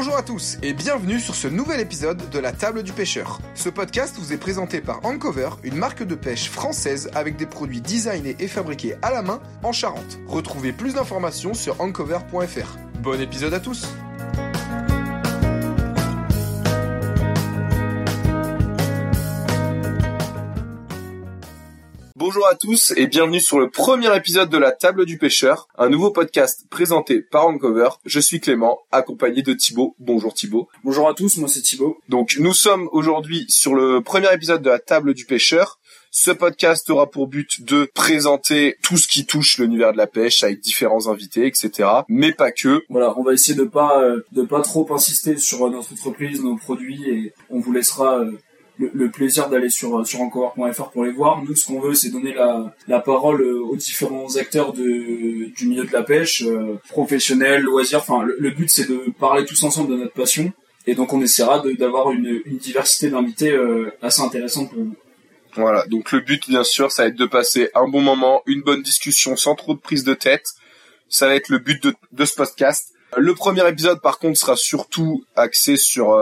Bonjour à tous et bienvenue sur ce nouvel épisode de la table du pêcheur. Ce podcast vous est présenté par Ancover, une marque de pêche française avec des produits designés et fabriqués à la main en Charente. Retrouvez plus d'informations sur ancover.fr. Bon épisode à tous Bonjour à tous et bienvenue sur le premier épisode de la table du pêcheur, un nouveau podcast présenté par Uncover. Je suis Clément, accompagné de Thibaut. Bonjour Thibaut. Bonjour à tous, moi c'est Thibaut. Donc nous sommes aujourd'hui sur le premier épisode de la table du pêcheur. Ce podcast aura pour but de présenter tout ce qui touche l'univers de la pêche avec différents invités, etc. Mais pas que. Voilà, on va essayer de pas euh, de pas trop insister sur notre entreprise, nos produits et on vous laissera euh, le, plaisir d'aller sur euh, sur encore.fr pour les voir. Nous, ce qu'on veut, c'est donner la, la parole euh, aux différents acteurs du milieu de la pêche, euh, professionnels, loisirs. Enfin, le, but, c'est de parler tous ensemble de notre passion. Et donc, on essaiera d'avoir une, une diversité d'invités assez intéressante pour vous. Voilà, donc le but, bien sûr, ça va être de passer un bon moment, une bonne discussion sans trop de prise de tête. Ça va être le but de, de ce podcast. Le premier épisode, par contre, sera surtout axé sur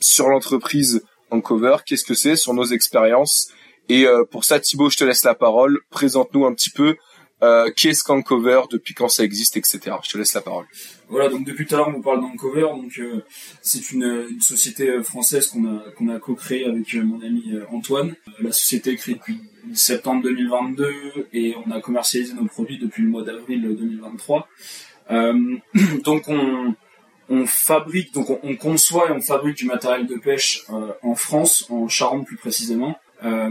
sur l'entreprise Uncover, qu'est-ce que c'est, sur nos expériences. Et euh, pour ça, Thibaut, je te laisse la parole. Présente-nous un petit peu euh, qu'est-ce qu'Uncover, depuis quand ça existe, etc. Je te laisse la parole. Voilà, donc depuis tout à l'heure, on vous parle d'Uncover. Donc euh, c'est une, une, société française qu'on a qu'on a co-créée avec mon ami Antoine. La société est créée depuis septembre 2022 et on a commercialisé nos produits depuis le mois d'avril 2023. donc on on fabrique, donc on, conçoit et on fabrique du matériel de pêche euh, en France, en Charente plus précisément. Euh,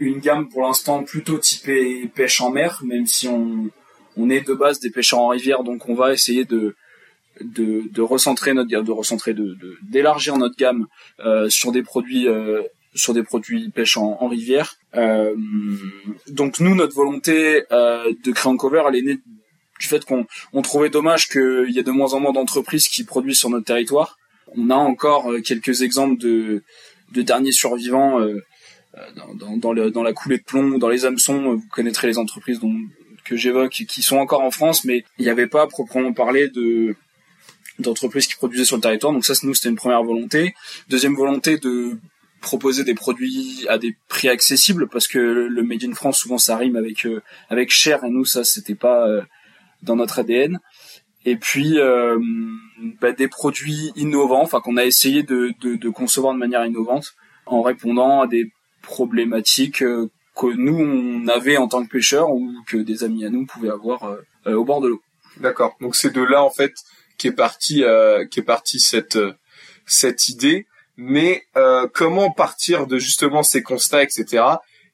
une gamme pour l'instant plutôt typée pêche en mer, même si on, on est de base des pêcheurs en rivière, donc on va essayer de de, de recentrer notre gamme, de recentrer, de d'élargir notre gamme euh, sur des produits sur des produits pêche en, en rivière. donc nous, notre volonté de créer un cover, elle est née du fait qu'on on trouvait dommage qu'il y ait de moins en moins d'entreprises qui produisent sur notre territoire. On a encore euh, quelques exemples de, de derniers survivants euh, dans, dans, la coulée de plomb, dans les hameçons. Vous connaîtrez les entreprises que j'évoque qui sont encore en France, mais il n'y avait pas proprement parlé de d'entreprises qui produisaient sur le territoire. Donc ça, nous, c'était une première volonté. Deuxième volonté de proposer des produits à des prix accessibles parce que le made in France souvent ça rime euh, avec cher et nous ça c'était pas dans notre ADN. Et puis euh, bah, des produits innovants, enfin qu'on a essayé de, de, de, concevoir de manière innovante en répondant à des problématiques euh, que nous on avait en tant que pêcheurs ou que des amis à nous pouvaient avoir euh, au bord de l'eau. D'accord. Donc c'est de là en fait qui est parti euh, qui est parti cette cette idée. Mais comment partir de justement ces constats, etc.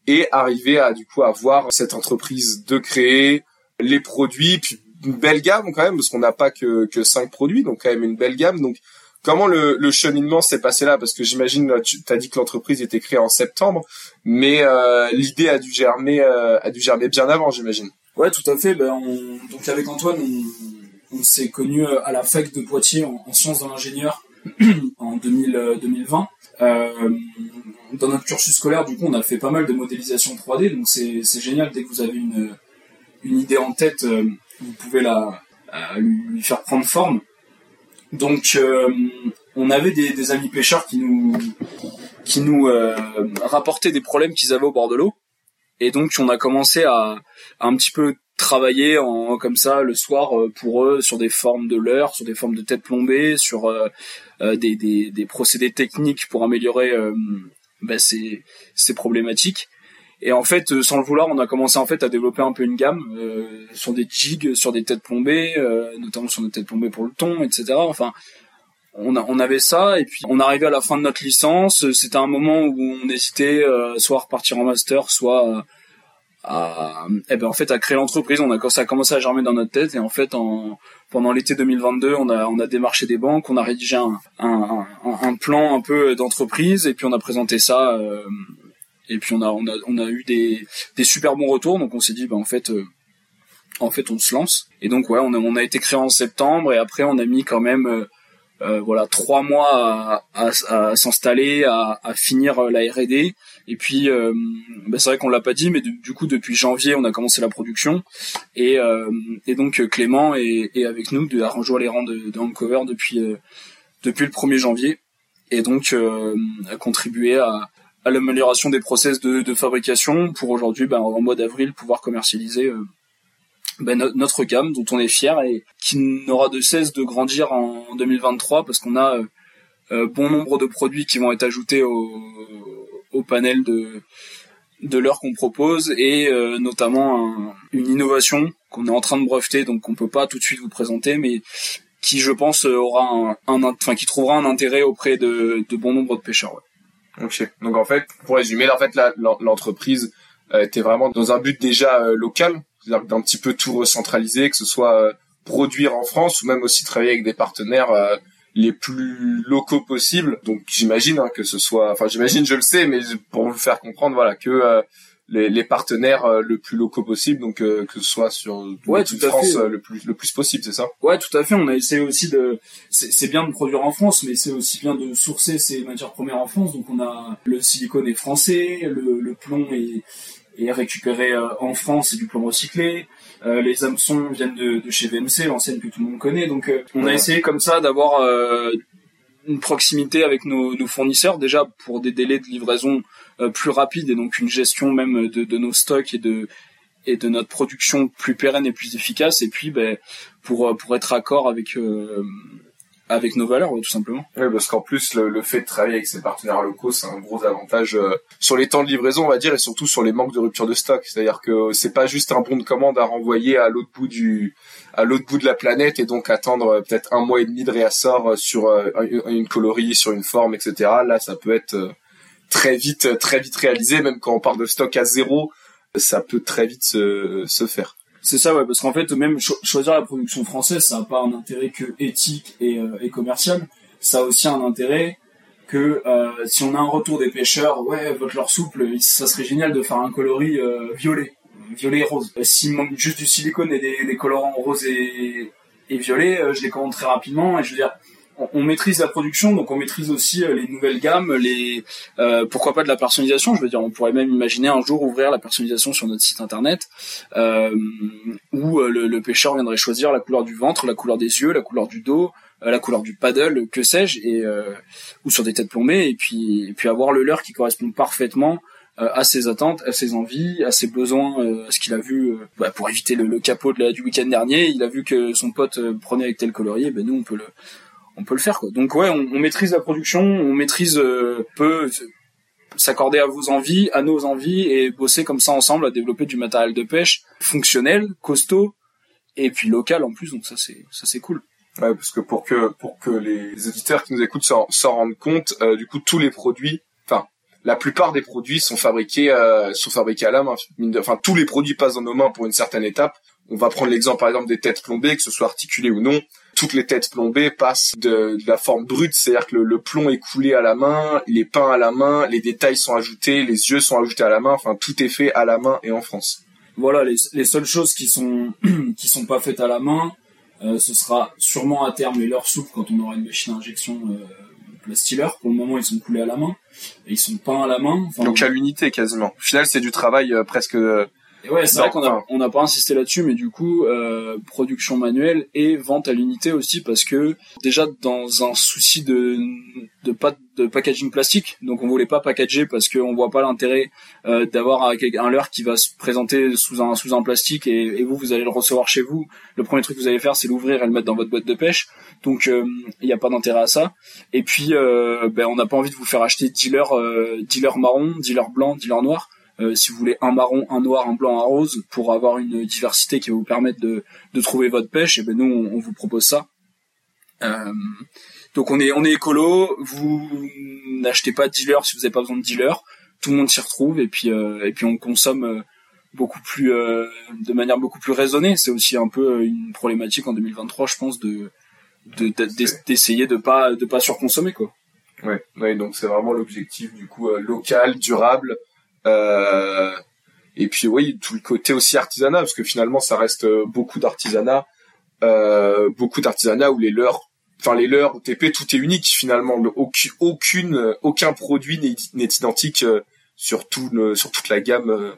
et arriver à du coup avoir cette entreprise de créer les produits, puis une belle gamme quand même, parce qu'on n'a pas que, que cinq produits, donc quand même une belle gamme. Donc comment le, le cheminement s'est passé là? Parce que j'imagine, tu as dit que l'entreprise était créée en septembre, mais euh, l'idée a dû germer, euh, a dû germer bien avant, j'imagine. Ouais, tout à fait. Ben, on... donc avec Antoine, on, on s'est connu euh, à la fac de Poitiers en, sciences de l'ingénieur en 2000, 2020. Euh, dans notre cursus scolaire, du coup, on a fait pas mal de modélisation 3D, donc c'est génial dès que vous avez une une idée en tête, euh, vous pouvez la lui faire prendre forme. Donc euh, on avait des, amis pêcheurs qui nous qui nous euh, rapportaient des problèmes qu'ils avaient au bord de l'eau. Et donc on a commencé à, un petit peu travailler en, comme ça le soir pour eux sur des formes de leurre, sur des formes de tête plombée, sur des, des, procédés techniques pour améliorer bah, ces, ces problématiques. Et en fait, euh, sans le vouloir, on a commencé en fait à développer un peu une gamme euh, sur des jigs, sur des têtes plombées, euh, notamment sur des têtes plombées pour le thon, etc. Enfin, on, a, on avait ça et puis on arrivait à la fin de notre licence. C'était un moment où on hésitait soit à repartir en master, soit à, eh ben en fait à créer l'entreprise. On a ça a commencé à germer dans notre tête et en fait en pendant l'été 2022, on a on a démarché des banques, on a rédigé un un, un, un plan un peu d'entreprise et puis on a présenté ça. Et puis on a on a on a eu des des super bons retours. Donc on s'est dit bah en fait euh, en fait on se lance. Et donc ouais on a on a été créé en septembre. Et après on a mis quand même euh, euh voilà trois mois à, s'installer à, finir la R&D et puis bah, c'est vrai qu'on l'a pas dit mais du coup depuis janvier on a commencé la production. Et, et donc Clément est, avec nous de à rejoindre les rangs de, de depuis depuis le 1er janvier. Et donc contribuer à, à l'amélioration des process de, de fabrication pour aujourd'hui, ben, en mois d'avril, pouvoir commercialiser ben, notre gamme dont on est fier et qui n'aura de cesse de grandir en 2023 parce qu'on a euh, bon nombre de produits qui vont être ajoutés au, au panel de de l'heure qu'on propose et euh, notamment une innovation qu'on est en train de breveter donc qu'on peut pas tout de suite vous présenter mais qui je pense aura un, enfin qui trouvera un intérêt auprès de, de bon nombre de pêcheurs. Ouais. Ok. Donc en fait, pour résumer, en fait l'entreprise euh, était vraiment dans un but déjà local, c'est-à-dire d'un petit peu tout recentraliser, que ce soit produire en France ou même aussi travailler avec des partenaires les plus locaux possibles. Donc j'imagine hein, que ce soit, enfin j'imagine, je le sais, mais pour vous faire comprendre, voilà, que euh, les, les, partenaires euh, le plus locaux possible, donc euh, que ce soit sur ouais, toute France le plus le plus possible, c'est ça? Ouais, tout à fait. On a essayé aussi de, c'est bien de produire en France, mais c'est aussi bien de sourcer ces matières premières en France. Donc on a le silicone est français, le, le plomb est est récupéré en France, c'est du plomb recyclé. Euh, les hameçons viennent de, de, chez VMC, l'ancienne que tout le monde connaît. Donc euh, on a essayé comme ça d'avoir euh, une proximité avec nos, fournisseurs déjà pour des délais de livraison plus rapides et donc une gestion même de, nos stocks et de et de notre production plus pérenne et plus efficace et puis ben, pour pour être accord avec avec nos valeurs, tout simplement. Oui, parce qu'en plus, le, fait de travailler avec ses partenaires locaux, c'est un gros avantage euh, sur les temps de livraison, on va dire, et surtout sur les manques de rupture de stock. C'est-à-dire que c'est pas juste un bon de commande à renvoyer à l'autre bout du, à l'autre bout de la planète et donc attendre euh, peut-être un mois et demi de réassort euh, sur une colorie, sur une forme, etc. Là, ça peut être très vite, très vite réalisé, même quand on part de stock à zéro, ça peut très vite se, se faire. C'est ça, ouais, parce qu'en fait, même choisir la production française, ça n'a pas un intérêt que éthique et, euh, commercial. Ça a aussi un intérêt que euh, si on a un retour des pêcheurs, ouais, votre leur souple, ça serait génial de faire un coloris euh, violet, violet et rose. S'il manque juste du silicone et des, colorants rose et, et violet, je les commande très rapidement. Et je veux dire, on, maîtrise la production, donc on maîtrise aussi euh, les nouvelles gammes, les euh, pourquoi pas de la personnalisation. Je veux dire, on pourrait même imaginer un jour ouvrir la personnalisation sur notre site internet, euh, où le, pêcheur viendrait choisir la couleur du ventre, la couleur des yeux, la couleur du dos, la couleur du paddle, que sais-je, et ou sur des têtes plombées, et puis et puis avoir le leurre qui correspond parfaitement à ses attentes, à ses envies, à ses besoins, à ce qu'il a vu bah, pour éviter le, capot de la, du week-end dernier. Il a vu que son pote prenait avec tel colorier, ben nous on peut le on peut le faire quoi. Donc ouais, on, maîtrise la production, on maîtrise euh, peut s'accorder à vos envies, à nos envies et bosser comme ça ensemble à développer du matériel de pêche fonctionnel, costaud et puis local en plus. Donc ça c'est ça c'est cool. Ouais, parce que pour que pour que les auditeurs qui nous écoutent s'en rendent compte, euh, du coup tous les produits, enfin la plupart des produits sont fabriqués euh, sont fabriqués à la main. Enfin tous les produits passent dans nos mains pour une certaine étape. On va prendre l'exemple par exemple des têtes plombées, que ce soit articulées ou non. Toutes les têtes plombées passent de, la forme brute, c'est-à-dire que le, plomb est coulé à la main, il est peint à la main, les détails sont ajoutés, les yeux sont ajoutés à la main, enfin tout est fait à la main et en France. Voilà, les, seules choses qui sont sont pas faites à la main, euh, ce sera sûrement à terme les leurs soupes quand on aura une machine à injection euh, plastiller. Pour le moment, ils sont coulés à la main, et ils sont peints à la main. Donc à l'unité quasiment. Au final, c'est du travail euh, presque ouais, c'est vrai qu'on a, on n'a pas insisté là-dessus, mais du coup, euh, production manuelle et vente à l'unité aussi, parce que déjà dans un souci de de pas de packaging plastique, donc on voulait pas packager parce qu'on voit pas l'intérêt euh, d'avoir un leurre qui va se présenter sous un sous un plastique et, et, vous vous allez le recevoir chez vous. Le premier truc que vous allez faire, c'est l'ouvrir et le mettre dans votre boîte de pêche. Donc il euh, n'y a pas d'intérêt à ça. Et puis euh, ben on n'a pas envie de vous faire acheter dealer euh, dealer marron, dealer blanc, dealer noir euh, si vous voulez un marron, un noir, un blanc, un rose, pour avoir une diversité qui va vous permettre de, de trouver votre pêche, et ben nous on, vous propose ça. Euh, donc on est on est écolo, vous n'achetez pas de dealer si vous n'avez pas besoin de dealer, tout le monde s'y retrouve et puis euh, et puis on consomme beaucoup plus de manière beaucoup plus raisonnée. C'est aussi un peu une problématique en 2023, je pense, de d'essayer de, de pas de pas surconsommer quoi. Ouais, ouais donc c'est vraiment l'objectif du coup local, durable euh, et puis oui, tout le côté aussi artisanat, parce que finalement ça reste euh, beaucoup d'artisanat, euh, beaucoup d'artisanat où les leurs, enfin les leurs TP, tout est unique finalement. Aucune, aucun produit n'est identique sur tout, sur toute la gamme,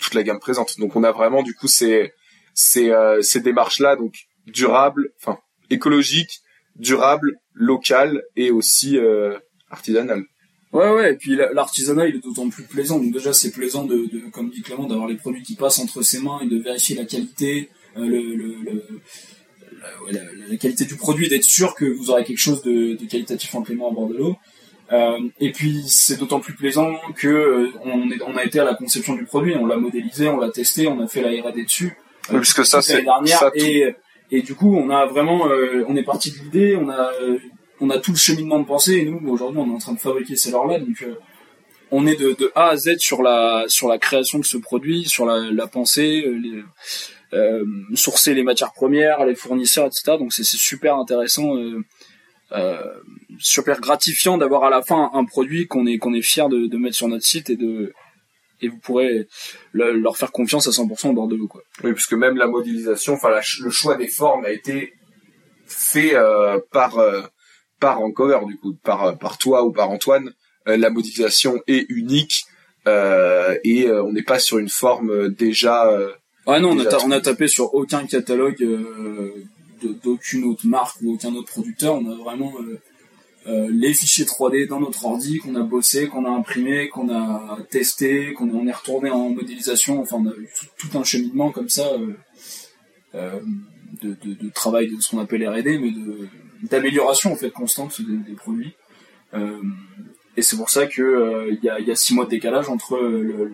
toute la gamme présente. Donc on a vraiment du coup ces ces, ces démarches là, donc durable, enfin écologique, durable, local et aussi artisanal. Ouais, ouais, et puis l'artisanat, il est d'autant plus plaisant. Donc déjà, c'est plaisant, de, de, comme dit Clément, d'avoir les produits qui passent entre ses mains et de vérifier la qualité, euh, le, le, le la, la, qualité du produit, d'être sûr que vous aurez quelque chose de, de qualitatif amplement à bord de l'eau. Euh, et puis c'est d'autant plus plaisant que euh, on, est, on a été à la conception du produit, on l'a modélisé, on l'a testé, on a fait la R&D dessus. Euh, puisque ça c'est dernière et et du coup on a vraiment on est parti de l'idée, on a on a tout le cheminement de pensée et nous aujourd'hui on est en train de fabriquer ces là donc euh, on est de, de, A à Z sur la sur la création de ce produit, sur la, la pensée, euh, les, euh, sourcer les matières premières, les fournisseurs, etc. Donc c'est super intéressant, euh, euh, super gratifiant d'avoir à la fin un produit qu'on est qu'on est fier de, de, mettre sur notre site et de et vous pourrez leur faire confiance à 100% au bord de l'eau quoi. Oui, puisque même la modélisation, enfin le choix des formes a été fait par par Rancover du coup, par par toi ou par Antoine, euh, la modélisation est unique euh, et euh, on n'est pas sur une forme déjà. ouais non, on a, on a, tapé sur aucun catalogue d'aucune autre marque ou aucun autre producteur. On a vraiment les fichiers 3D dans notre ordi qu'on a bossé, qu'on a imprimé, qu'on a testé, qu'on est retourné en modélisation. Enfin, on a eu tout, un cheminement comme ça euh, de, de, de, travail de ce qu'on appelle R&D, mais d'amélioration en fait constante des, produits. Euh, et c'est pour ça que euh, il y, a, y, a, six mois de décalage entre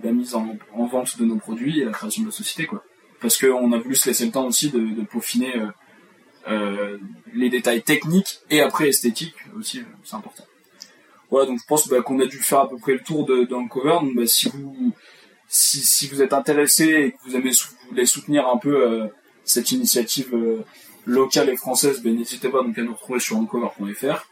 la mise en, en, vente de nos produits et la création de la société, quoi. Parce qu'on a voulu se laisser le temps aussi de peaufiner euh, euh, les détails techniques et après esthétiques aussi, c'est important. Voilà, donc je pense bah, qu'on a dû faire à peu près le tour de, cover. Bah, si vous si, vous êtes intéressé et que vous aimez voulez soutenir un peu cette initiative locale et française, ben, n'hésitez pas donc à nous retrouver sur uncover.fr.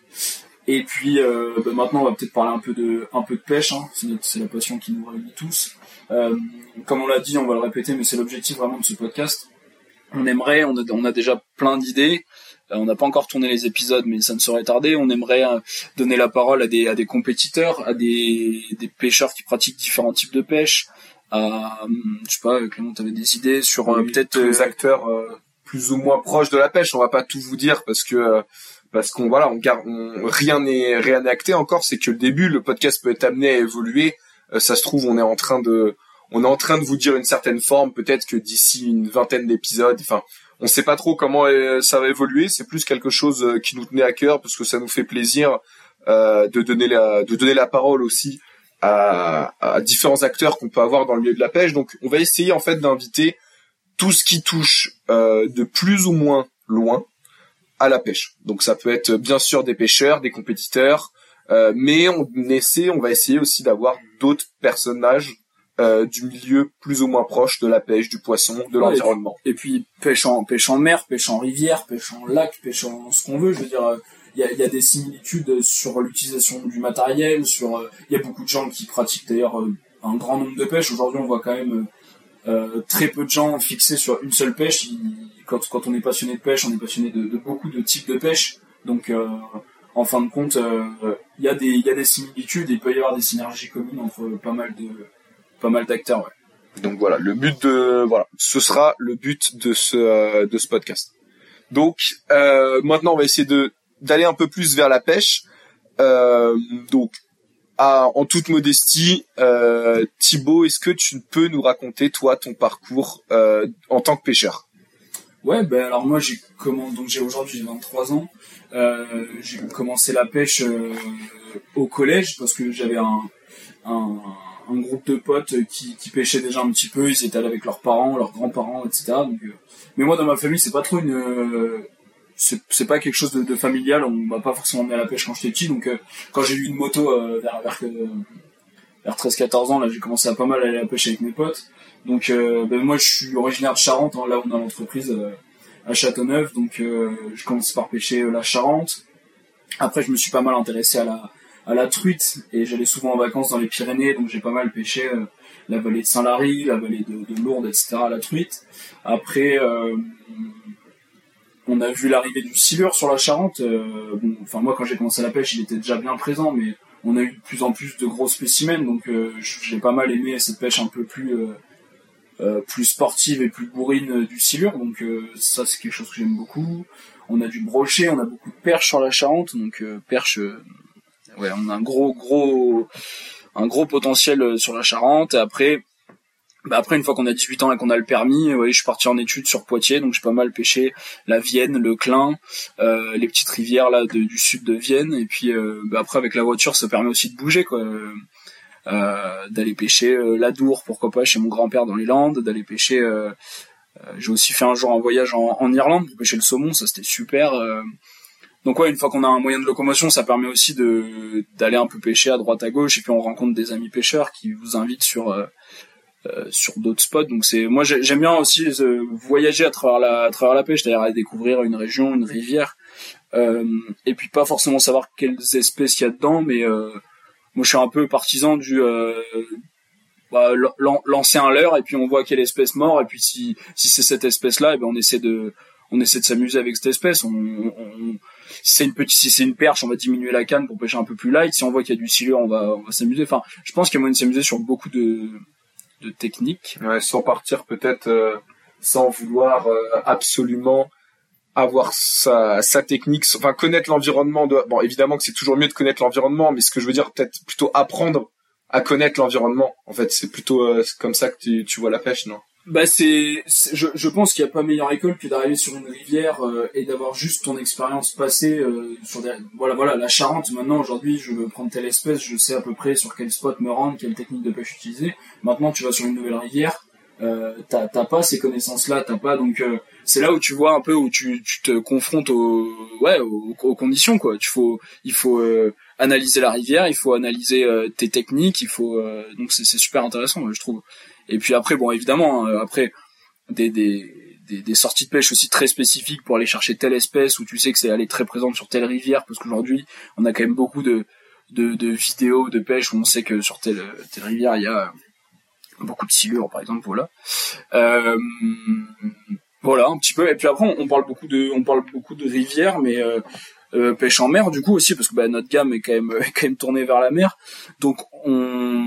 Et puis euh, ben, maintenant, on va peut-être parler un peu de un peu de pêche. Hein. C'est la passion qui nous réunit tous. Euh, comme on l'a dit, on va le répéter, mais c'est l'objectif vraiment de ce podcast. On aimerait, on a, on a déjà plein d'idées. Euh, on n'a pas encore tourné les épisodes, mais ça ne saurait tarder. On aimerait euh, donner la parole à des, à des compétiteurs, à des, des pêcheurs qui pratiquent différents types de pêche. À, je sais pas, Clément, tu avais des idées sur peut-être les acteurs plus ou moins proche de la pêche. On va pas tout vous dire parce que euh, parce qu'on voilà, on, garde, rien n'est rien n'est acté encore. C'est que le début, le podcast peut être amené à évoluer. Euh, ça se trouve, on est en train de on est en train de vous dire une certaine forme. Peut-être que d'ici une vingtaine d'épisodes, enfin, on sait pas trop comment euh, ça va évoluer. C'est plus quelque chose qui nous tenait à cœur parce que ça nous fait plaisir de donner la de donner la parole aussi à, à différents acteurs qu'on peut avoir dans le milieu de la pêche. Donc, on va essayer en fait d'inviter tout ce qui touche euh, de plus ou moins loin à la pêche. Donc ça peut être bien sûr des pêcheurs, des compétiteurs, euh, mais on essaie, on va essayer aussi d'avoir d'autres personnages euh, du milieu plus ou moins proche de la pêche, du poisson, de l'environnement. Et, puis pêche en pêche en mer, pêche en rivière, pêche en lac, pêche en ce qu'on veut. Je veux dire, il y a, y a, des similitudes sur l'utilisation du matériel, sur il y a beaucoup de gens qui pratiquent d'ailleurs un grand nombre de pêches. Aujourd'hui, on voit quand même euh, très peu de gens fixés sur une seule pêche. quand, quand on est passionné de pêche, on est passionné de, de beaucoup de types de pêche. Donc, euh, en fin de compte, euh, il y a des il y a des similitudes et il peut y avoir des synergies communes entre pas mal de pas mal d'acteurs. Ouais. Donc voilà, le but de voilà, ce sera le but de ce de ce podcast. Donc maintenant, on va essayer de d'aller un peu plus vers la pêche. donc en toute modestie, euh, Thibaut, est-ce que tu peux nous raconter toi ton parcours euh, en tant que pêcheur? Ouais, ben alors moi j'ai comment donc j'ai aujourd'hui j'ai 23 ans. Euh, j'ai commencé la pêche euh, au collège parce que j'avais un, un, un, groupe de potes qui, pêchaient déjà un petit peu. Ils étaient allés avec leurs parents, leurs grands-parents, etc. Donc, euh, mais moi dans ma famille c'est pas trop une c'est pas quelque chose de, familial. On m'a pas forcément emmené à la pêche quand j'étais petit. Donc euh, quand j'ai eu une moto euh, vers, vers, vers 13-14 ans, là j'ai commencé à pas mal aller à la pêche avec mes potes. Donc euh, ben, moi je suis originaire de Charente, hein, là où on a l'entreprise à Châteauneuf. Donc je commence par pêcher la Charente. Après je me suis pas mal intéressé à la à la truite et j'allais souvent en vacances dans les Pyrénées, donc j'ai pas mal pêché la vallée de Saint-Lary, la vallée de, de, Lourdes, etc. à la truite. Après, on a vu l'arrivée du silure sur la Charente. Euh, bon, enfin moi quand j'ai commencé la pêche, il était déjà bien présent, mais on a eu de plus en plus de gros spécimens, donc euh, j'ai pas mal aimé cette pêche un peu plus euh, plus sportive et plus bourrine du silure. Donc ça c'est quelque chose que j'aime beaucoup. On a du brochet, on a beaucoup de perches sur la Charente, donc perche ouais, on a un gros gros un gros potentiel sur la Charente et après bah après une fois qu'on a 18 ans et qu'on a le permis, je suis parti en études sur Poitiers, donc j'ai pas mal pêché la Vienne, le Clin, euh, les petites rivières là du sud de Vienne, et puis euh, bah après avec la voiture ça permet aussi de bouger quoi, euh, d'aller pêcher euh, la Dour, pourquoi pas chez mon grand-père dans les Landes, d'aller pêcher. Euh, j'ai aussi fait un jour un voyage en, en, Irlande pour pêcher le saumon, ça c'était super. Donc ouais, une fois qu'on a un moyen de locomotion, ça permet aussi de d'aller un peu pêcher à droite à gauche, et puis on rencontre des amis pêcheurs qui vous invitent sur euh, sur d'autres spots. Donc c'est moi j'aime bien aussi euh, voyager à travers la à travers la pêche, c'est-à-dire découvrir une région, une rivière, euh, et puis pas forcément savoir quelles espèces il y a dedans, mais euh, moi je suis un peu partisan du bah, lancer un leurre et puis on voit quelle espèce mort. Et puis si si c'est cette espèce là, et ben on essaie de on essaie de s'amuser avec cette espèce. Si c'est une petite, c'est une perche, on va diminuer la canne pour pêcher un peu plus light. Si on voit qu'il y a du silure, on va, s'amuser. Enfin, je pense qu'il y a moyen de s'amuser sur beaucoup de, de technique. Ouais, sans partir peut-être euh, sans vouloir euh, absolument avoir sa, technique, enfin connaître l'environnement. Bon, évidemment que c'est toujours mieux de connaître l'environnement, mais ce que je veux dire, peut-être plutôt apprendre à connaître l'environnement. En fait, c'est plutôt euh, comme ça que tu vois la pêche, non? Bah c'est, je, je pense qu'il n'y a pas meilleure école que d'arriver sur une rivière euh, et d'avoir juste ton expérience passée euh, sur des, voilà voilà la Charente. Maintenant aujourd'hui je veux prendre telle espèce je sais à peu près sur quel spot me rendre quelle technique de pêche utiliser. Maintenant tu vas sur une nouvelle rivière euh, t'as pas ces connaissances là t'as pas donc euh, c'est là où tu vois un peu où tu, tu te confrontes aux ouais aux, aux, conditions quoi. Il faut il faut analyser la rivière il faut analyser tes techniques il faut donc c'est super intéressant je trouve et puis après, bon, évidemment, hein, après des, des, sorties de pêche aussi très spécifiques pour aller chercher telle espèce où tu sais que c'est aller très présente sur telle rivière, parce qu'aujourd'hui, on a quand même beaucoup de, de, de, vidéos de pêche où on sait que sur telle, telle rivière, il y a beaucoup de silures, par exemple, voilà. Euh, voilà, un petit peu. Et puis après, on parle beaucoup de, on parle beaucoup de rivières, mais euh, euh, pêche en mer du coup aussi parce que bah, notre gamme est quand même est quand même tournée vers la mer. Donc on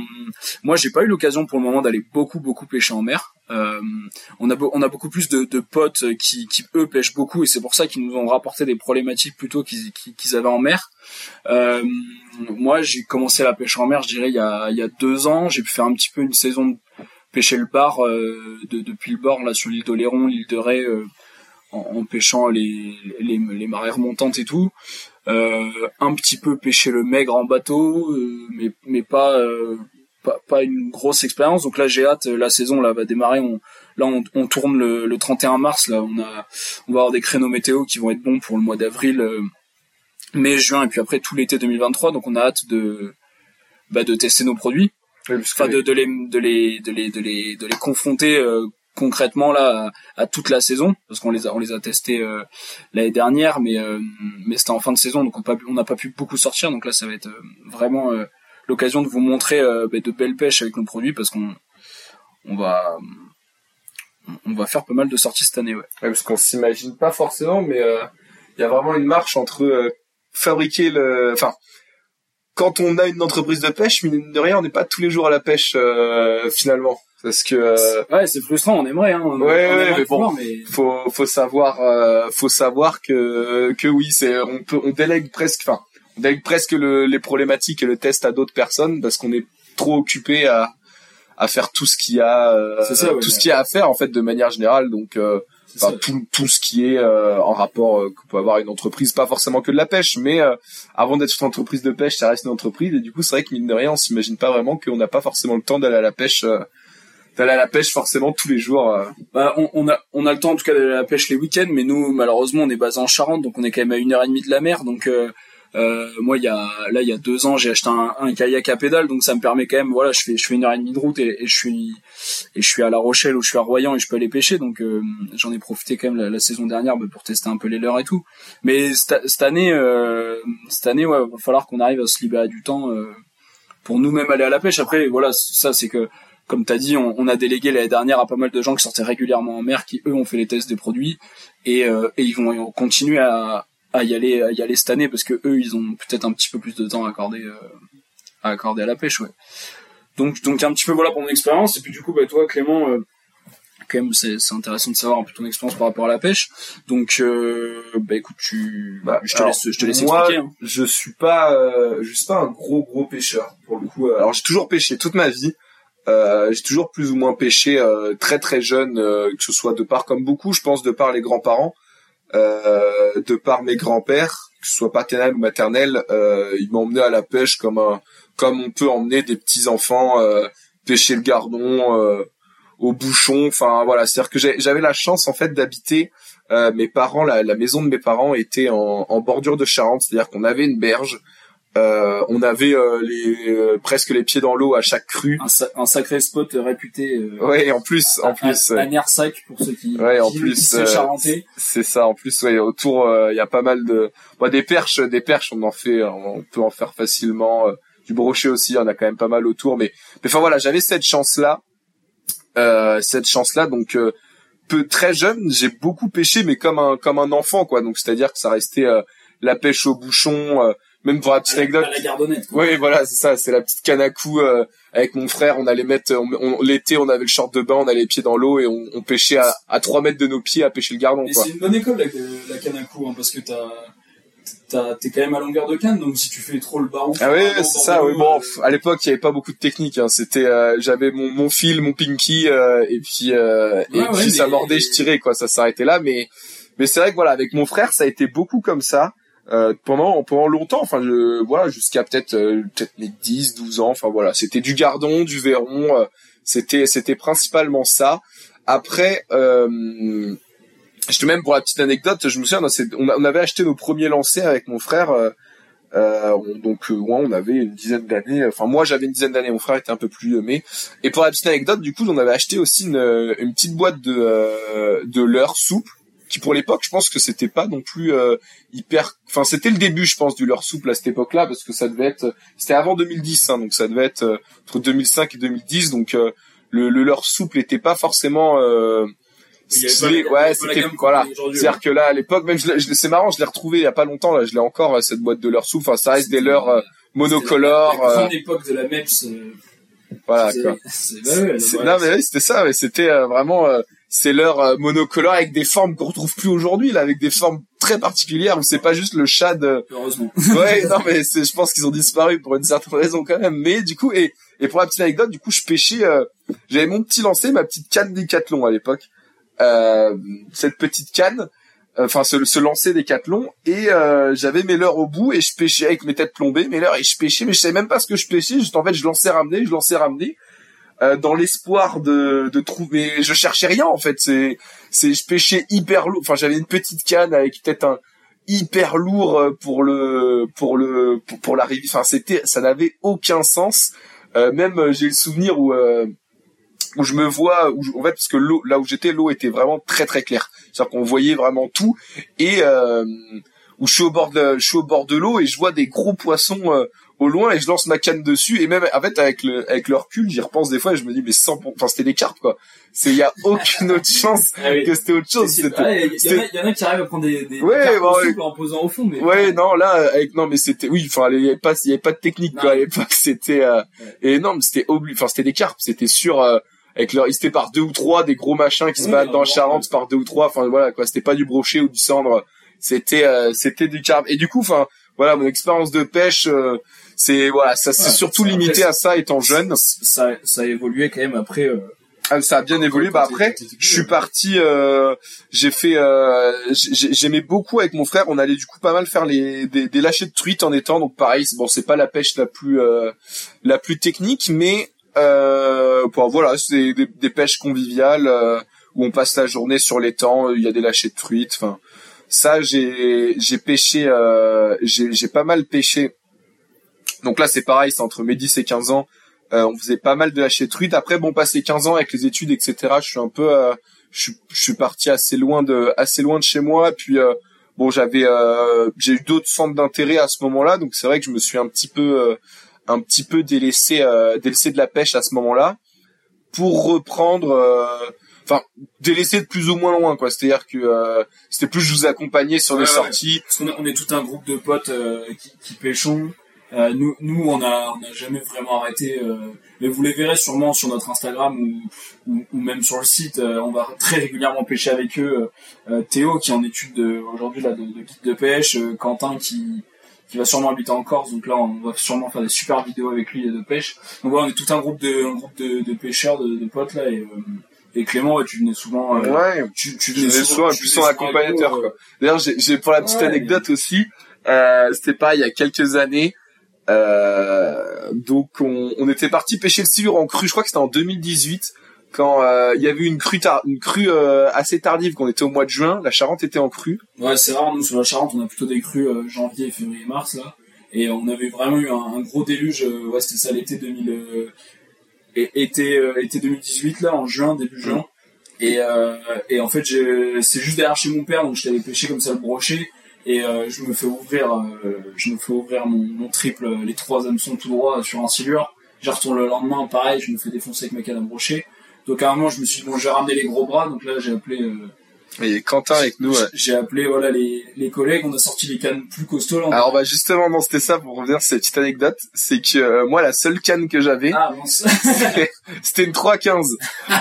moi j'ai pas eu l'occasion pour le moment d'aller beaucoup beaucoup pêcher en mer. Euh, on a on a beaucoup plus de, de potes qui, qui eux pêchent beaucoup et c'est pour ça qu'ils nous ont rapporté des problématiques plutôt qu'ils qu'ils avaient en mer. Euh, moi j'ai commencé la pêche en mer je dirais il y a il y a deux ans. J'ai pu faire un petit peu une saison de pêcher le bar euh, de, depuis le bord là sur l'île d'Oléron l'île de Ré en, pêchant les, les, les, marées remontantes et tout. Euh, un petit peu pêcher le maigre en bateau, euh, mais, mais pas, euh, pas, pas une grosse expérience. Donc là, j'ai hâte. La saison là va démarrer. On, là, on, on tourne le, le, 31 mars. Là, on a, on va avoir des créneaux météo qui vont être bons pour le mois d'avril, mai, juin, et puis après tout l'été 2023. Donc, on a hâte de, bah, de tester nos produits. enfin, de, de, les, de les, de les, de les, de les confronter concrètement là à, toute la saison parce qu'on les a on les a testés euh, l'année dernière mais euh, mais c'était en fin de saison donc on n'a pas pu beaucoup sortir. Donc là ça va être euh, vraiment l'occasion de vous montrer bah, de belles pêches avec nos produits parce qu'on on va on va faire pas mal de sorties cette année ouais, parce qu'on s'imagine pas forcément mais il y a vraiment une marche entre fabriquer le enfin quand on a une entreprise de pêche, mine de rien, on n'est pas tous les jours à la pêche finalement parce que euh, ouais c'est frustrant on aimerait hein. Ouais, ouais mais bon mais... faut faut savoir euh, faut savoir que que oui c'est on peut on délègue presque enfin on délègue presque le, les problématiques et le test à d'autres personnes parce qu'on est trop occupé à à faire tout ce qu'il y a euh, ça, tout ce qu'il y a à faire en fait de manière générale. Donc Enfin, tout, tout ce qui est euh, en rapport euh, que peut avoir une entreprise, pas forcément que de la pêche, mais avant d'être une entreprise de pêche, ça reste une entreprise. Et du coup c'est vrai que mine de rien on s'imagine pas vraiment qu'on n'a pas forcément le temps d'aller à la pêche d'aller à la pêche forcément tous les jours. Euh. Bah, on, on, a on a le temps en tout cas d'aller à la pêche les week-ends, mais nous malheureusement on est basé en Charente, donc on est quand même à une heure et demie de la mer. Donc euh, euh, moi il y a là il y a deux ans j'ai acheté un, un, kayak à pédale, donc ça me permet quand même voilà je fais je fais une heure et demie de route et, et je suis et je suis à La Rochelle ou je suis à Royan et je peux aller pêcher, donc euh, j'en ai profité quand même la, saison dernière bah, pour tester un peu les leurres et tout. Mais cette, année euh, cette année ouais va falloir qu'on arrive à se libérer du temps pour nous-mêmes aller à la pêche. Après voilà ça c'est que comme tu as dit, on, a délégué l'année dernière à pas mal de gens qui sortaient régulièrement en mer, qui eux ont fait les tests des produits et, euh, et ils vont continuer à, à, y aller, à y aller cette année parce que eux, ils ont peut-être un petit peu plus de temps à accorder, euh, à accorder à la pêche, ouais. Donc, donc un petit peu voilà pour mon expérience. Et puis du coup, bah toi, Clément, euh, quand même c'est intéressant de savoir un peu ton expérience par rapport à la pêche. Donc euh, bah écoute, tu bah, je te laisse je te laisse moi, expliquer. Hein. Je suis pas je suis pas un gros gros pêcheur pour le coup. Alors j'ai toujours pêché toute ma vie. Euh, j'ai toujours plus ou moins pêché euh, très très jeune, euh, que ce soit de part comme beaucoup, je pense de par les grands-parents, euh, de par mes grands-pères, que ce soit paternel ou maternel, ils m'emmenaient à la pêche comme un comme on peut emmener des petits enfants pêcher le gardon au bouchon. Enfin voilà, c'est-à-dire que j'avais la chance en fait d'habiter. Euh, mes parents, la, la, maison de mes parents était en, en bordure de Charente, c'est-à-dire qu'on avait une berge. Euh, on avait euh, les euh, presque les pieds dans l'eau à chaque crue. Un, un sacré spot réputé. ouais, en plus, en plus. Un air sac pour ceux qui. Ouais, en plus. c'est ça. En plus, ouais, autour, il y a pas mal de. Bon, des perches, des perches, on en fait, on peut en faire facilement. du brochet aussi, on a quand même pas mal autour. Mais, mais enfin voilà, j'avais cette chance là euh, cette chance-là. Donc euh, peu très jeune, j'ai beaucoup pêché, mais comme un comme un enfant, quoi. Donc c'est-à-dire que ça restait euh, la pêche au bouchon. Même pour la petite anecdote. Oui, voilà, c'est ça. C'est la petite canne à coups avec mon frère. On allait mettre on, l'été, on avait le short de bain, on allait les pieds dans l'eau et on, on pêchait à, à 3 mètres de nos pieds à pêcher le gardon. c'est une bonne école la, la canne à coups, hein, parce que t'as t'es quand même à longueur de canne, donc si tu fais trop le baron. Ah oui, c'est ça. Oui, bon, euh, à l'époque, il y avait pas beaucoup de technique. Hein. C'était, euh, j'avais mon, mon fil, mon pinky, euh, et puis et puis ça mordait, je tirais quoi. Ça s'arrêtait là, mais mais c'est vrai que voilà, avec mon frère, ça a été beaucoup comme ça. Pendant pendant longtemps enfin je voilà jusqu'à peut-être peut-être mes 10 12 ans enfin voilà c'était du gardon du verron c'était c'était principalement ça après euh, te même pour la petite anecdote, je me souviens, on, avait acheté nos premiers lancers avec mon frère. Euh, euh donc euh, on avait une dizaine d'années. Enfin moi j'avais une dizaine d'années, mon frère était un peu plus mais. Et pour la petite anecdote, du coup on avait acheté aussi une, une petite boîte de euh, de leurre souple qui pour l'époque je pense que c'était pas non plus euh, hyper. Enfin c'était le début je pense du leurre souple à cette époque-là parce que ça devait être c'était avant 2010 hein, donc ça devait être entre 2005 et 2010 donc le, le leurre souple était pas forcément ouais, c'était voilà. C'est-à-dire que là, à l'époque, même c'est marrant, je l'ai retrouvé il y a pas longtemps. Là, je l'ai encore cette boîte de leur souffle. Enfin, ça reste des leurs euh, monocolores. La, grande euh, époque de la MEPS. Euh, voilà quoi. non mais oui, c'était ça. Mais c'était vraiment c'est leur monocolore avec des formes qu'on retrouve plus aujourd'hui là, avec des formes très particulières où c'est pas juste le chat de. Heureusement. ouais, non mais je pense qu'ils ont disparu pour une certaine raison quand même. Mais du coup et et pour la petite anecdote, du coup, je pêchais. J'avais mon petit lancé, ma petite canne Decathlon à l'époque euh, cette petite canne, enfin se, se lancer des cathlons et euh, j'avais mes leurres au bout et je pêchais avec mes têtes plombées, mes leurres et je pêchais, mais je savais même pas ce que je pêchais. Juste en fait, je lançais ramener, je lançais ramener. Euh, dans l'espoir de, de trouver je cherchais rien en fait. C'est c'est je pêchais hyper lourd. Enfin j'avais une petite canne avec peut-être un hyper lourd euh, pour le pour le pour, pour la enfin c'était ça n'avait aucun sens. Euh, même j'ai le souvenir où où je me vois, où en fait, parce que l'eau, là où j'étais, l'eau était vraiment très très claire. C'est-à-dire qu'on voyait vraiment tout. Et euh, où je suis au bord de, je suis au bord de l'eau et je vois des gros poissons euh, au loin et je lance ma canne dessus et même en fait avec le avec le recul j'y repense des fois et je me dis mais sans enfin c'était des carpes quoi. C'est il y a aucune autre chance ah que c'était autre chose. Il y, en a qui arrivent à prendre des, des ouais, carpes en posant au fond mais ouais non là avec non mais c'était oui enfin il y avait pas il y avait pas de technique quoi à l'époque c'était euh, mais c'était obligé enfin c'était des carpes c'était sur euh, avec leur, ils étaient par deux ou trois, des gros machins qui se battent dans Charente par deux ou trois. Enfin voilà quoi, c'était pas du brochet ou du cendre, c'était euh, c'était du carbe. Et du coup, enfin voilà, mon expérience de pêche, euh, c'est voilà, ça c'est surtout limité à ça étant jeune. Ça ça a évolué quand même après. Euh, ah, ça a bien évolué. Bah après, je suis parti. j'ai fait. J'aimais beaucoup avec mon frère. On allait du coup pas mal faire les des, des lâchers de truite en étant. Donc pareil, bon, c'est pas la pêche la plus la plus technique, mais euh, voilà, c'est des, des, pêches conviviales euh, où on passe la journée sur les temps. Il y a des lâchers de truites. Enfin, ça, j'ai j'ai pêché, euh, j'ai pas mal pêché. Donc là, c'est pareil, c'est entre mes 10 et 15 ans. Euh, on faisait pas mal de lâchers de truites. Après, bon, passé 15 ans avec les études, etc. Je suis un peu, euh, je, je, suis parti assez loin de, assez loin de chez moi. Puis bon, j'avais, j'ai eu d'autres centres d'intérêt à ce moment-là. Donc c'est vrai que je me suis un petit peu un petit peu délaissé euh, délaissé de la pêche à ce moment-là pour reprendre euh, enfin délaissé de plus ou moins loin quoi c'est-à-dire que euh, c'était plus je vous accompagnais sur des sorties on, est tout un groupe de potes qui, qui pêchons Euh, nous, nous, on a, on a jamais vraiment arrêté. Euh, mais vous les verrez sûrement sur notre Instagram ou, ou, ou même sur le site. euh, on va très régulièrement pêcher avec eux. Euh, Théo qui est en étude de, aujourd'hui là de, de guide de pêche. euh, Quentin qui qui va sûrement habiter en Corse. Donc là, on va sûrement faire des super vidéos avec lui de pêche. Donc voilà, on est tout un groupe de, un groupe de, de pêcheurs, de, de potes là. Et, euh, et Clément, ouais, tu venais souvent. euh, Ouais, tu, tu venais souvent, tu souvent accompagnateur, euh. D'ailleurs, j'ai, j'ai pour la petite Ouais. anecdote aussi, euh, c'était pas il y a quelques années. Euh, donc on, on était parti pêcher le silure en crue. Je crois que c'était en 2018 quand euh, il y avait une crue, tar- une crue euh, assez tardive. Qu'on était au mois de juin. La Charente était en crue. Ouais, c'est rare, nous, sur la Charente, on a plutôt des crues euh, janvier, février, mars, là. Et on avait vraiment eu un, un gros déluge, euh, ouais, c'était ça l'été 2000, euh, et- été, euh, été 2018, là, en juin, début juin. Et, euh, et en fait, j'ai- c'est juste derrière chez mon père, donc je t'avais pêché comme ça le brochet. Et euh, je me fais ouvrir, euh, je me fais ouvrir mon, mon triple, euh, les trois hameçons tout droit sur un silure. J'y retourne le lendemain, pareil, je me fais défoncer avec ma canne à brochet. Donc à un moment, je me suis dit, bon, je vais ramener les gros bras, donc là, j'ai appelé... euh, Et Quentin avec nous. ouais. j'ai appelé voilà les, les collègues, on a sorti les cannes plus costauds là. Alors bah justement, non, c'était ça pour revenir sur cette petite anecdote, c'est que euh, moi la seule canne que j'avais, ah mince. c'était- une 315.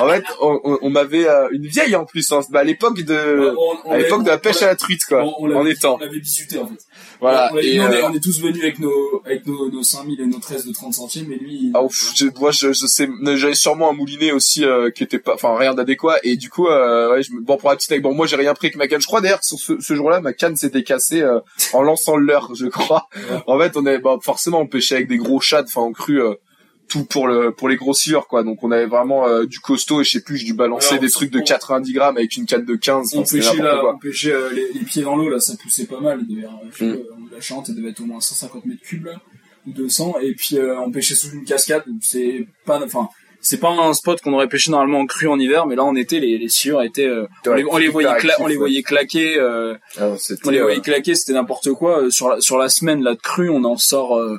En fait, on, on- on m'avait euh, une vieille en plus, hein. bah, à l'époque de On- à l'époque de la pêche à l'a- truite quoi, on- on l'avait- en étant. On l'avait bisuté en fait. Voilà. Et, est, euh, on est tous venus avec nos avec nos, nos 5000 et nos 13 de 30 centimes et lui. Ah, ouf, je, moi, je, je sais, j'avais sûrement un moulinet aussi euh, qui était pas, enfin rien d'adéquat. Et du coup, euh, ouais, je me, bon pour la petite bon moi j'ai rien pris avec ma canne. Je crois d'ailleurs sur ce, ce jour-là, ma canne s'était cassée euh, en lançant le leurre, je crois. Ouais. En fait, on avait, bah, forcément, on pêchait avec des gros chats, enfin on cru euh, tout pour le pour les gros silures quoi. Donc on avait vraiment euh, du costaud et je sais plus, j'ai dû balancer Alors, des trucs de on- 90 grammes avec une canne de 15. on enfin, pêchait là, on pêchait euh, les, les pieds dans l'eau là, ça poussait pas mal. Devait, euh, Mm. euh, la Charente, elle devait être au moins 150 mètres cubes là, ou 200. Et puis euh, on pêchait sous une cascade. C'est pas, enfin. C'est pas un spot qu'on aurait pêché normalement en crue en hiver, mais là en été les, les silures étaient, euh, on, les, on les voyait, on les voyait claquer, euh, Ah, c'était, On les euh, voyait claquer, c'était n'importe quoi. Euh, Sur la, sur la semaine là de crue, on en sort, euh,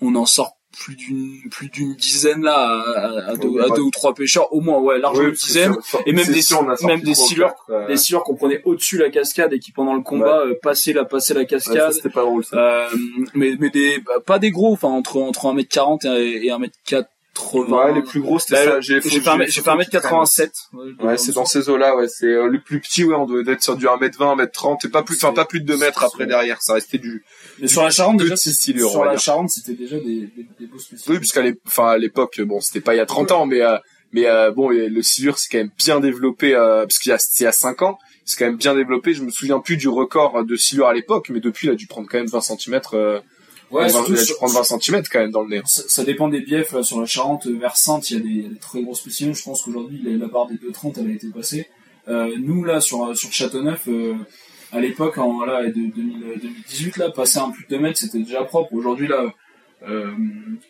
on en sort plus d'une plus d'une dizaine là à, deux, à deux ou trois pêcheurs, au moins ouais, largement oui, dizaine. Et même des- sûr, même des quatre, euh, Des silures qu'on prenait au-dessus la cascade et qui pendant le combat euh, passaient la passaient la cascade. c'était pas drôle ça. Euh, mais mais des bah, pas des gros, enfin entre entre 1m40 et, 1m80. Ouais, les plus gros c'était ça. J'ai fait un mètre- j'ai fait 1m87. Ouais, c'est dans ces eaux-là, ouais. C'est euh, le plus petit, ouais, on doit être sur du 1m20, 1m30, et pas plus, enfin pas plus de 2 mètres après derrière. Ça restait du Mais sur la Charente déjà, sur la. Charente, c'était déjà des, des, des beaux spécimens. Oui, puisqu'à l'époque, bon, c'était pas il y a 30 ans, mais euh, mais euh, bon, le silure c'est quand même bien développé, parce qu'il y a c'est il y a 5 ans, c'est quand même bien développé. Je me souviens plus du record de silure à l'époque, mais depuis il a dû prendre quand même 20 cm. Euh, Ouais, il a surtout dû prendre 20 cm quand même dans le nez. Ça, ça dépend des biefs. là, sur la Charente, euh, vers Sainte, il y a des, il y a des très gros spécimens. Je pense qu'aujourd'hui, la, la barre des 2,30, elle a été passée. Euh, nous, là, sur, sur Châteauneuf, euh, à l'époque, en de, 2000, euh, 2018, là, passer un plus de 2 mètres, c'était déjà propre. Aujourd'hui, là, euh,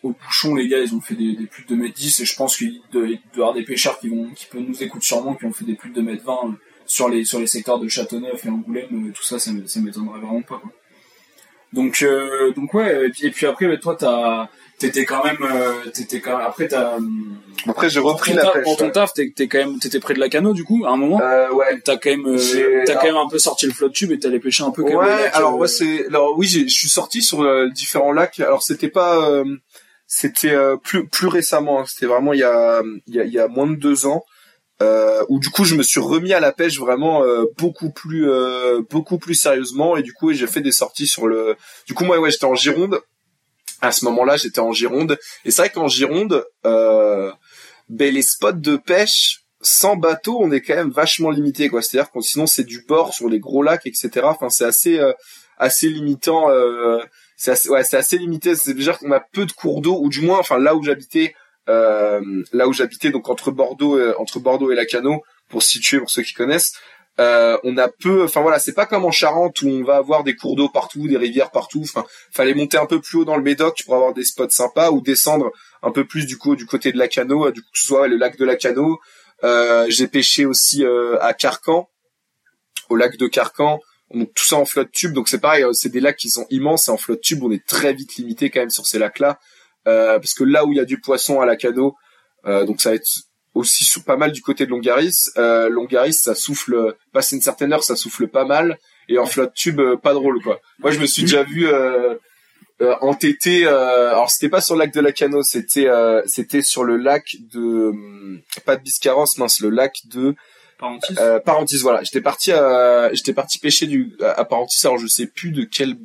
au bouchon, les gars, ils ont fait des, des plus de 2 mètres 10 et je pense qu'il doit, y avoir des pêcheurs qui vont, qui peuvent nous écouter sûrement, qui ont fait des plus de 2 mètres 20 euh, sur les, sur les secteurs de Châteauneuf et Angoulême, euh, tout ça, ça, ça m'étonnerait vraiment pas, quoi. Donc, euh, donc ouais, et puis, et puis après, toi, t'as, t'étais quand même, euh, t'étais quand même, après, t'as, Après j'ai repris la pêche. Pour ton ouais. taf, t'es, t'es quand même, t'étais près de la cano, du coup, à un moment. Euh, ouais. T'as quand même, euh, t'as quand même un peu sorti le flot tube et allé pêcher un peu quand même. Ouais, lac, alors euh, moi c'est alors oui, je suis sorti sur euh, différents lacs. Alors c'était pas euh, c'était euh, plus plus récemment, hein. c'était vraiment il y a il y a, il y a moins de deux ans euh, où du coup je me suis remis à la pêche vraiment euh, beaucoup plus euh, beaucoup plus sérieusement et du coup j'ai fait des sorties sur le du coup moi ouais, j'étais en Gironde à ce moment-là, j'étais en Gironde et c'est vrai qu'en Gironde euh, ben les spots de pêche sans bateau, on est quand même vachement limité, quoi. C'est-à-dire que sinon c'est du bord sur les gros lacs, etc. Enfin, c'est assez, euh, assez limitant. Euh, c'est assez, ouais, c'est assez limité. C'est-à-dire qu'on a peu de cours d'eau, ou du moins, enfin là où j'habitais, là où j'habitais, donc entre Bordeaux, euh, entre Bordeaux et Lacano, pour situer pour ceux qui connaissent. Euh, on a peu, enfin voilà, c'est pas comme en Charente où on va avoir des cours d'eau partout, des rivières partout. Enfin, fallait monter un peu plus haut dans le Médoc pour avoir des spots sympas ou descendre un peu plus du côté de Lacano, du coup que ce le lac de Lacano, euh, j'ai pêché aussi euh, à Carcan, au lac de Carcan. Donc tout ça en flotte tube. Donc c'est pareil, euh, c'est des lacs qui sont immenses et en flotte tube, on est très vite limité quand même sur ces lacs-là, euh, parce que là où il y a du poisson à Lacano, euh, donc ça va être aussi sous pas mal du côté de Longaris. Euh, Longaris, ça souffle, passer une certaine heure, ça souffle pas mal, et en flotte tube, euh, pas drôle quoi. Moi je me suis déjà vu. Euh, euh, entêté. Euh, alors c'était pas sur le lac de Lacano, c'était euh, c'était sur le lac de hum, pas de Biscarros, mince, le lac de Parentis. euh, Parentis. Voilà, j'étais parti à j'étais parti pêcher du à Parentis. Alors je sais plus de quel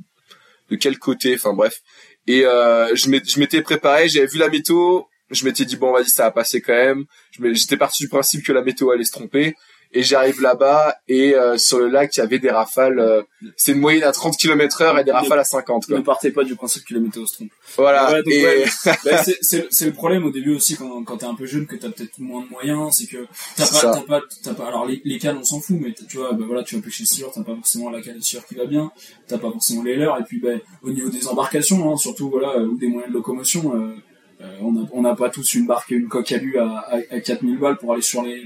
de quel côté. Enfin bref. Et euh, je m'étais- préparé, j'avais vu la météo. Je m'étais dit bon vas-y ça va passer quand même. J'étais parti du principe que la météo allait se tromper. Et j'arrive là-bas et euh, sur le lac il y avait des rafales. euh, c'est une moyenne à 30 km heure et des rafales à 50. Quoi. Ne partez pas du principe que la météo se trompe. Voilà. Ouais, et ouais. Bah, c'est- le problème au début aussi quand, quand t'es un peu jeune que t'as peut-être moins de moyens c'est que t'as pas t'as pas t'as pas alors les, les cannes on s'en fout mais tu vois bah voilà tu vas pêcher sur t'as pas forcément la canne sur qui va bien t'as pas forcément les leurs et puis bah, au niveau des embarcations hein, surtout voilà ou des moyens de locomotion euh, euh, on n'a pas tous une barque et une coque à à, à, à 4000 balles pour aller sur les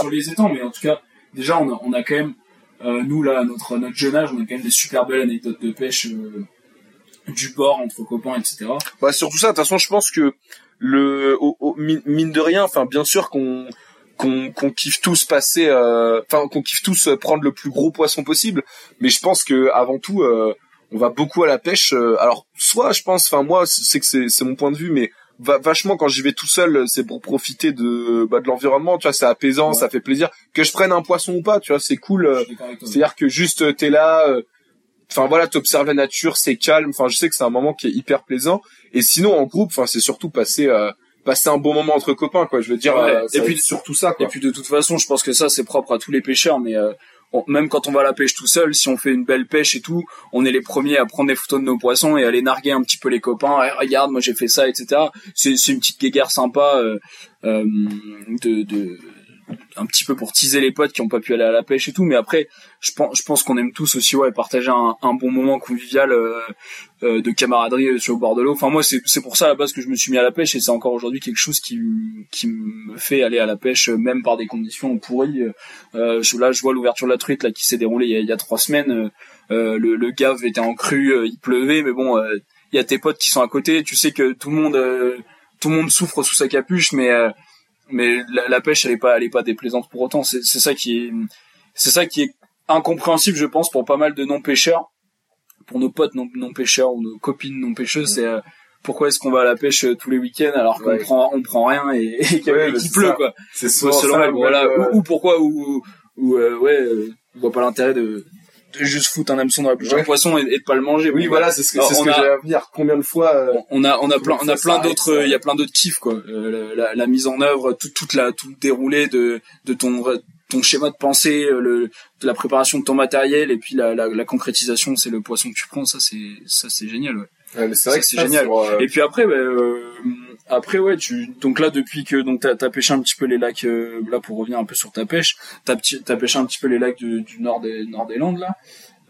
sur les étangs mais en tout cas déjà on a, on a quand même euh, nous là notre notre jeune âge on a quand même des super belles anecdotes de pêche euh, du bord entre copains etc Bah, surtout ça, de toute façon, je pense que le, au- au- mine, de rien, enfin, bien sûr qu'on, qu'on, qu'on kiffe tous passer, euh, enfin, qu'on kiffe tous euh, prendre le plus gros poisson possible. Mais je pense que, avant tout, euh, on va beaucoup à la pêche. euh, alors, soit, je pense, enfin, moi, c'est que c'est, c'est mon point de vue, mais va- vachement quand j'y vais tout seul, c'est pour profiter de, bah, de l'environnement, tu vois, c'est apaisant, Ouais. ça fait plaisir. Que je prenne un poisson ou pas, tu vois, c'est cool. euh, c'est-à-dire que juste euh, t'es là, euh, enfin voilà, t'observes la nature, c'est calme. Enfin, je sais que c'est un moment qui est hyper plaisant. Et sinon, en groupe, enfin, c'est surtout passer euh, passer un bon moment entre copains, quoi. Je veux dire, Ouais. euh, Et puis- surtout ça, quoi. Et puis de toute façon, je pense que ça c'est propre à tous les pêcheurs, mais euh, même quand on va à la pêche tout seul, si on fait une belle pêche et tout, on est les premiers à prendre des photos de nos poissons et aller narguer un petit peu les copains. Eh, regarde, moi j'ai fait ça, etc. C'est une petite guéguerre sympa euh, euh, de un petit peu pour teaser les potes qui ont pas pu aller à la pêche et tout. Mais après, je pense, je pense qu'on aime tous aussi ouais partager un, un bon moment convivial euh, euh, de camaraderie euh, sur le bord de l'eau. Enfin moi c'est pour ça à la base que je me suis mis à la pêche et c'est encore aujourd'hui quelque chose qui qui me fait aller à la pêche euh, même par des conditions pourries. Euh, je- là je vois l'ouverture de la truite là qui s'est déroulée il y a, il y a trois semaines. Euh, le, le gave était en crue, il pleuvait, mais bon il y a tes potes qui sont à côté. Tu sais que tout le monde tout le monde souffre sous sa capuche, mais mais la, la pêche elle est pas elle est pas déplaisante pour autant. C'est c'est ça qui est c'est ça qui est incompréhensible je pense pour pas mal de non pêcheurs pour nos potes non, non pêcheurs ou nos copines non pêcheuses, c'est euh, pourquoi est-ce qu'on va à la pêche euh, tous les week-ends alors qu'on Ouais. prend on prend rien et, et qu'il Ouais, pleut ça. quoi. C'est selon ça, ouais, ou pourquoi ou, ou euh, ouais, euh, on voit pas l'intérêt de, de juste foutre un hameçon dans la bouche d'un Ouais. poisson et, et de pas le manger. Oui, Bon, voilà, c'est ce que, c'est ce que a- j'allais à venir. Combien de fois, euh, on a on a plein on a plein d'autres ça. il y a plein d'autres kiffs quoi Euh, la, la mise en œuvre tout toute la tout le déroulé de de ton ton schéma de pensée euh, le de la préparation de ton matériel et puis la, la, la concrétisation c'est le poisson que tu prends ça c'est ça c'est génial ouais. ouais, mais c'est vrai que c'est génial. sur, euh, et puis après bah, euh, après ouais tu donc là depuis que donc t'as as pêché un petit peu les lacs euh, là pour revenir un peu sur ta pêche t'as t'as pêché un petit peu les lacs du, du nord des nord des Landes là.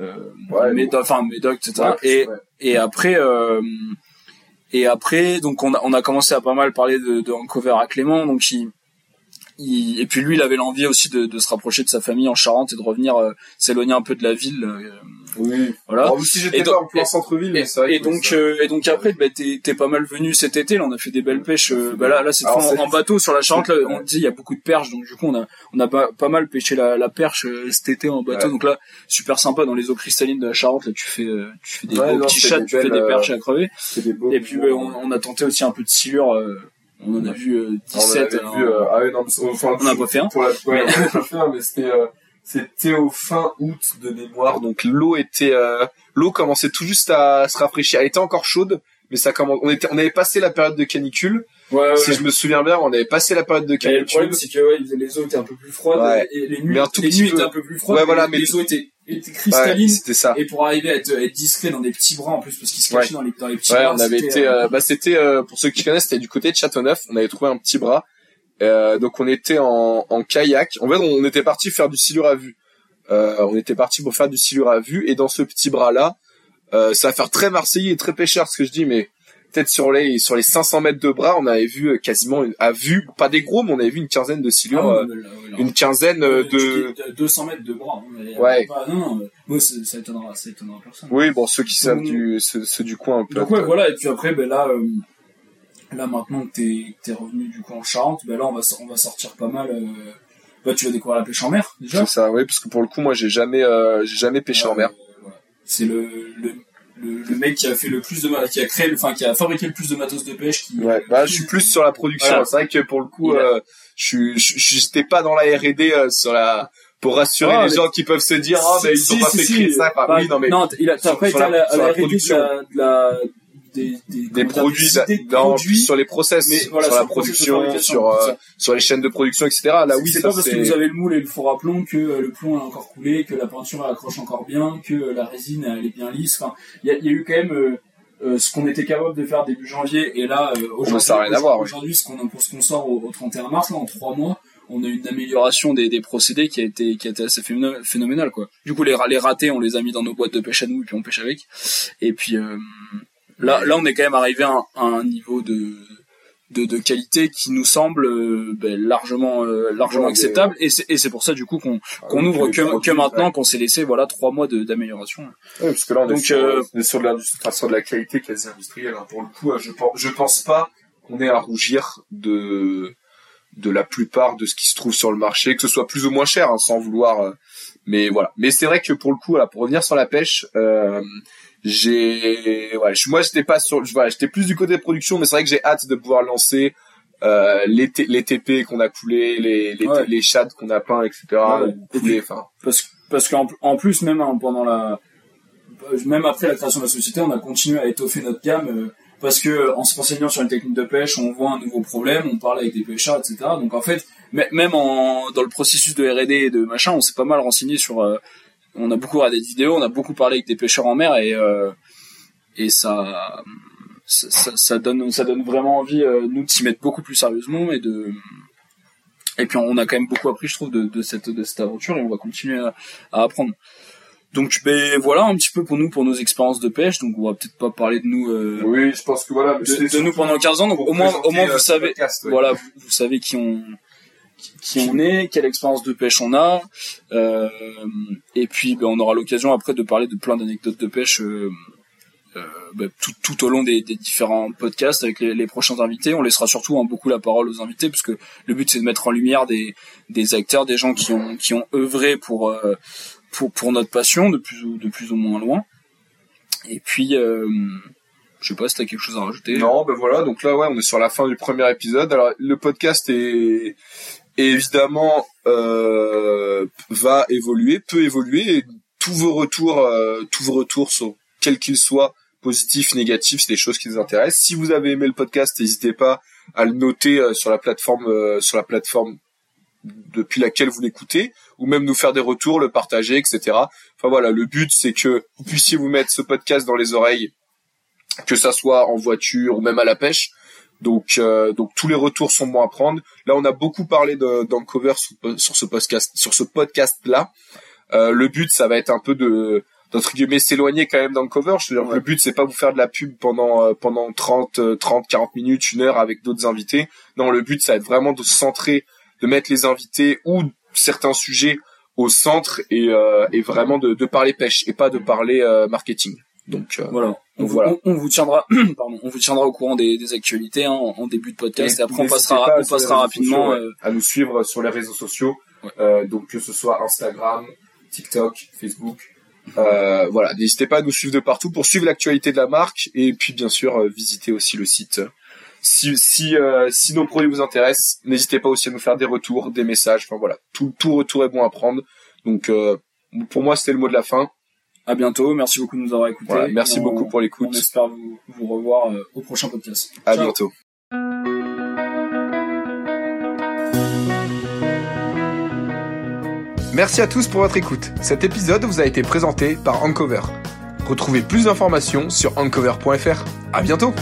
Euh, Ouais, Médoc, enfin Médoc etc ouais, et ouais. et après, euh, et après, donc on a, on a commencé à pas mal parler de, de Vancouver à Clément, donc il, il- et puis lui, il avait l'envie aussi de, de se rapprocher de sa famille en Charente et de revenir euh, s'éloigner un peu de la ville, euh, oui. voilà. Alors, si j'étais pas en plein centre-ville, mais Et, c'est vrai et que donc ça- euh, et donc après bah, t'es pas mal venu cet été là on a fait des belles pêches euh, bah là là fois en, c'est- en bateau sur la Charente là, on dit il y a beaucoup de perches donc du coup on a on a pas, pas mal pêché la, la perche euh, cet été en bateau Ouais. donc là super sympa dans les eaux cristallines de la Charente là tu fais euh, tu fais des Ouais, beaux non, petits c'est chats tu fais des euh, perches à crever c'est des beaux et puis on, on a tenté aussi un peu de silure euh, on en a vu euh, On 17 avait alors, vu, euh, ah ouais, non, mais, enfin, on n'a pas fait un pour la, ouais, on pas fait un, mais c'était, euh, c'était au fin août de mémoire, donc l'eau était, euh, l'eau commençait tout juste à se rafraîchir. Elle était encore chaude, mais ça commence, on était, on avait passé la période de canicule. ouais, ouais, Si je me souviens bien, on avait passé la période de Et le canicule. problème, c'est que ouais, les eaux étaient un peu plus froides et les nuits, Mais un tout les nuits peu. étaient un peu plus froides. Ouais, voilà, mais mais- les eaux étaient, Ouais, c'était ça. et pour arriver à être, à être discret dans des petits bras en plus, parce qu'ils se cachaient dans, les, dans les petits Ouais, bras. on avait été, euh, euh, bah c'était euh, pour ceux qui connaissent, c'était du côté de Châteauneuf. On avait trouvé un petit bras. Euh, donc on était en, en kayak. En fait, on était parti faire du silure à vue. Euh, on était parti pour faire du silure à vue et dans ce petit bras là, euh, ça va faire très marseillais et très pêcheur ce que je dis, mais peut-être sur les sur les 500 mètres de bras, on avait vu euh, quasiment une- à vue, pas des gros, mais on avait vu une quinzaine de ah, silures, ouais, euh, mais là, ouais, là. une quinzaine euh, de. dis, euh, 200 mètres de bras. mais, Ouais. Pas, non, non, euh, moi, ça étonnera, ça étonnera personne. Oui, bon ceux qui savent du ceux, ceux du coin un peu. Donc ouais, voilà. Et puis après, ben là, euh, là maintenant que t'es, t'es revenu du coup en Charente, ben là on va, on va sortir pas mal. Euh, bah, tu vas découvrir la pêche en mer déjà. C'est ça, oui, parce que pour le coup, moi j'ai jamais euh, j'ai jamais pêché en mer. C'est le, le, le, le mec qui a fait le plus de qui a créé, enfin qui a fabriqué le plus de matos de pêche. Qui, Ouais, bah, je suis plus sur la production. Voilà. C'est vrai que pour le coup, Il a- euh, je j'étais pas dans la R&D euh, sur la, pour rassurer Ah, les mais- gens qui peuvent se dire, ah, ben, ils Si, ont pas si, fait si, créer ça. Enfin, bah, oui, non, mais non, il a, sur- sur été à la- la, la R&D de de la, des, des, des comment dire, produits, des sur les process, mais voilà, sur la production, sur, euh, sur les chaînes de production, etc. Là, C'est- oui, c'est pas parce que vous avez le moule et le four à plomb que euh, le plomb est encore coulé, que la peinture accroche encore bien, que euh, la résine elle est bien lisse. Enfin, il y a, y a eu quand même euh, euh, ce qu'on était capable de faire début janvier et là aujourd'hui, a oui. aujourd'hui ce qu'on ce qu'on sort au, au 31 mars là en trois mois, on a eu une amélioration des, des procédés qui a été qui a été assez phénomé- phénoménale quoi. Du coup les ra- les ratés on les a mis dans nos boîtes de pêche à nous et puis on pêche avec. Et puis euh, là là on est quand même arrivé à un, à un niveau de de, de qualité qui nous semble euh, ben, largement euh, largement acceptable et c'est et c'est pour ça du coup qu'on qu'on ouvre que, que maintenant qu'on s'est laissé voilà trois mois d'amélioration. Ouais, parce que là, on est sur, euh, on est sur de enfin, sur de la qualité quasi industrielle. hein. Pour le coup, je pense, je pense pas qu'on ait à rougir de de la plupart de ce qui se trouve sur le marché, que ce soit plus ou moins cher, hein, sans vouloir. mais voilà. Mais c'est vrai que pour le coup, pour revenir sur la pêche, j'ai, ouais, je, moi, j'étais pas sur, je- voilà, j'étais plus du côté production, mais c'est vrai que j'ai hâte de pouvoir lancer. Euh, les, T- les TP qu'on a coulés, les les, Ouais. les chats qu'on a peints, etc. Ouais. ou coulés, enfin. parce parce qu'en en plus même hein, pendant la même après la création de la société on a continué à étoffer notre gamme euh, parce que en se renseignant sur une technique de pêche on voit un nouveau problème on parle avec des pêcheurs etc donc en fait même en dans le processus de R&D et de machin on s'est pas mal renseigné sur euh, on a beaucoup regardé des vidéos on a beaucoup parlé avec des pêcheurs en mer et euh, et ça ça, ça- ça donne ça donne vraiment envie euh, nous de s'y mettre beaucoup plus sérieusement et de et puis on a quand même beaucoup appris, je trouve, de, de cette de cette aventure et on va continuer à, à apprendre. Donc ben voilà un petit peu pour nous pour nos expériences de pêche. Donc on va peut-être pas parler de nous euh, Oui, je pense que voilà. de, de nous pendant 15 ans. Donc au moins au moins vous savez voilà vous, vous savez qui on qui, on est, quelle expérience de pêche on a. Euh, et puis ben, on aura l'occasion après de parler de plein d'anecdotes de pêche. euh, euh, ben, tout, au long des, différents podcasts avec les, prochains invités. On laissera surtout hein, beaucoup la parole aux invités parce que le but c'est de mettre en lumière des, acteurs, des gens qui ont œuvré pour pour notre passion de plus ou de plus ou moins loin. Et puis je sais pas si t'as quelque chose à rajouter. Non, ben voilà, donc là, ouais, on est sur la fin du premier épisode. Alors, le podcast est, est évidemment euh, va évoluer, peut évoluer. Et tous vos retours, euh, tous vos retours sont quels qu'ils soient, positifs, négatifs, c'est des choses qui nous intéressent. Si vous avez aimé le podcast, n'hésitez pas à le noter euh, sur la plateforme, euh, sur la plateforme depuis laquelle vous l'écoutez, ou même nous faire des retours, le partager, etc. Enfin voilà, le but c'est que vous puissiez vous mettre ce podcast dans les oreilles que ça soit en voiture ou même à la pêche. Donc, euh, donc tous les retours sont bons à prendre. Là, on a beaucoup parlé d'Ancover sur, sur ce podcast, sur ce podcast-là. Euh, le but, ça va être un peu de d'entre guillemets s'éloigner quand même d'Ancover. Je veux dire, Ouais. le but, c'est pas vous faire de la pub pendant euh, pendant 30, euh, 30, 40 minutes, une heure avec d'autres invités. Non, le but, ça va être vraiment de se centrer, de mettre les invités ou certains sujets au centre et, euh, et vraiment de, de parler pêche et pas de parler euh, marketing. Donc, euh, Voilà. On, vous, voilà. on, on vous tiendra, pardon, on vous tiendra au courant des, des actualités hein, en, en début de podcast et, après on passera, pas on rapidement. sociaux, ouais, euh, à nous suivre sur les réseaux sociaux, Ouais. euh, donc que ce soit Instagram, TikTok, Facebook. Euh, voilà, n'hésitez pas à nous suivre de partout pour suivre l'actualité de la marque et puis bien sûr visiter aussi le site. Si si si nos produits vous intéressent, n'hésitez pas aussi à nous faire des retours, des messages. Enfin voilà, tout tout retour est bon à prendre. Donc pour moi c'était le mot de la fin. À bientôt. Merci beaucoup de nous avoir écoutés. Voilà, merci on- beaucoup pour On l'écoute. espère vous, vous revoir euh, au prochain podcast. À Ciao. bientôt. Merci à tous pour votre écoute. Cet épisode vous a été présenté par Uncover. Retrouvez plus d'informations sur uncover.fr. À bientôt!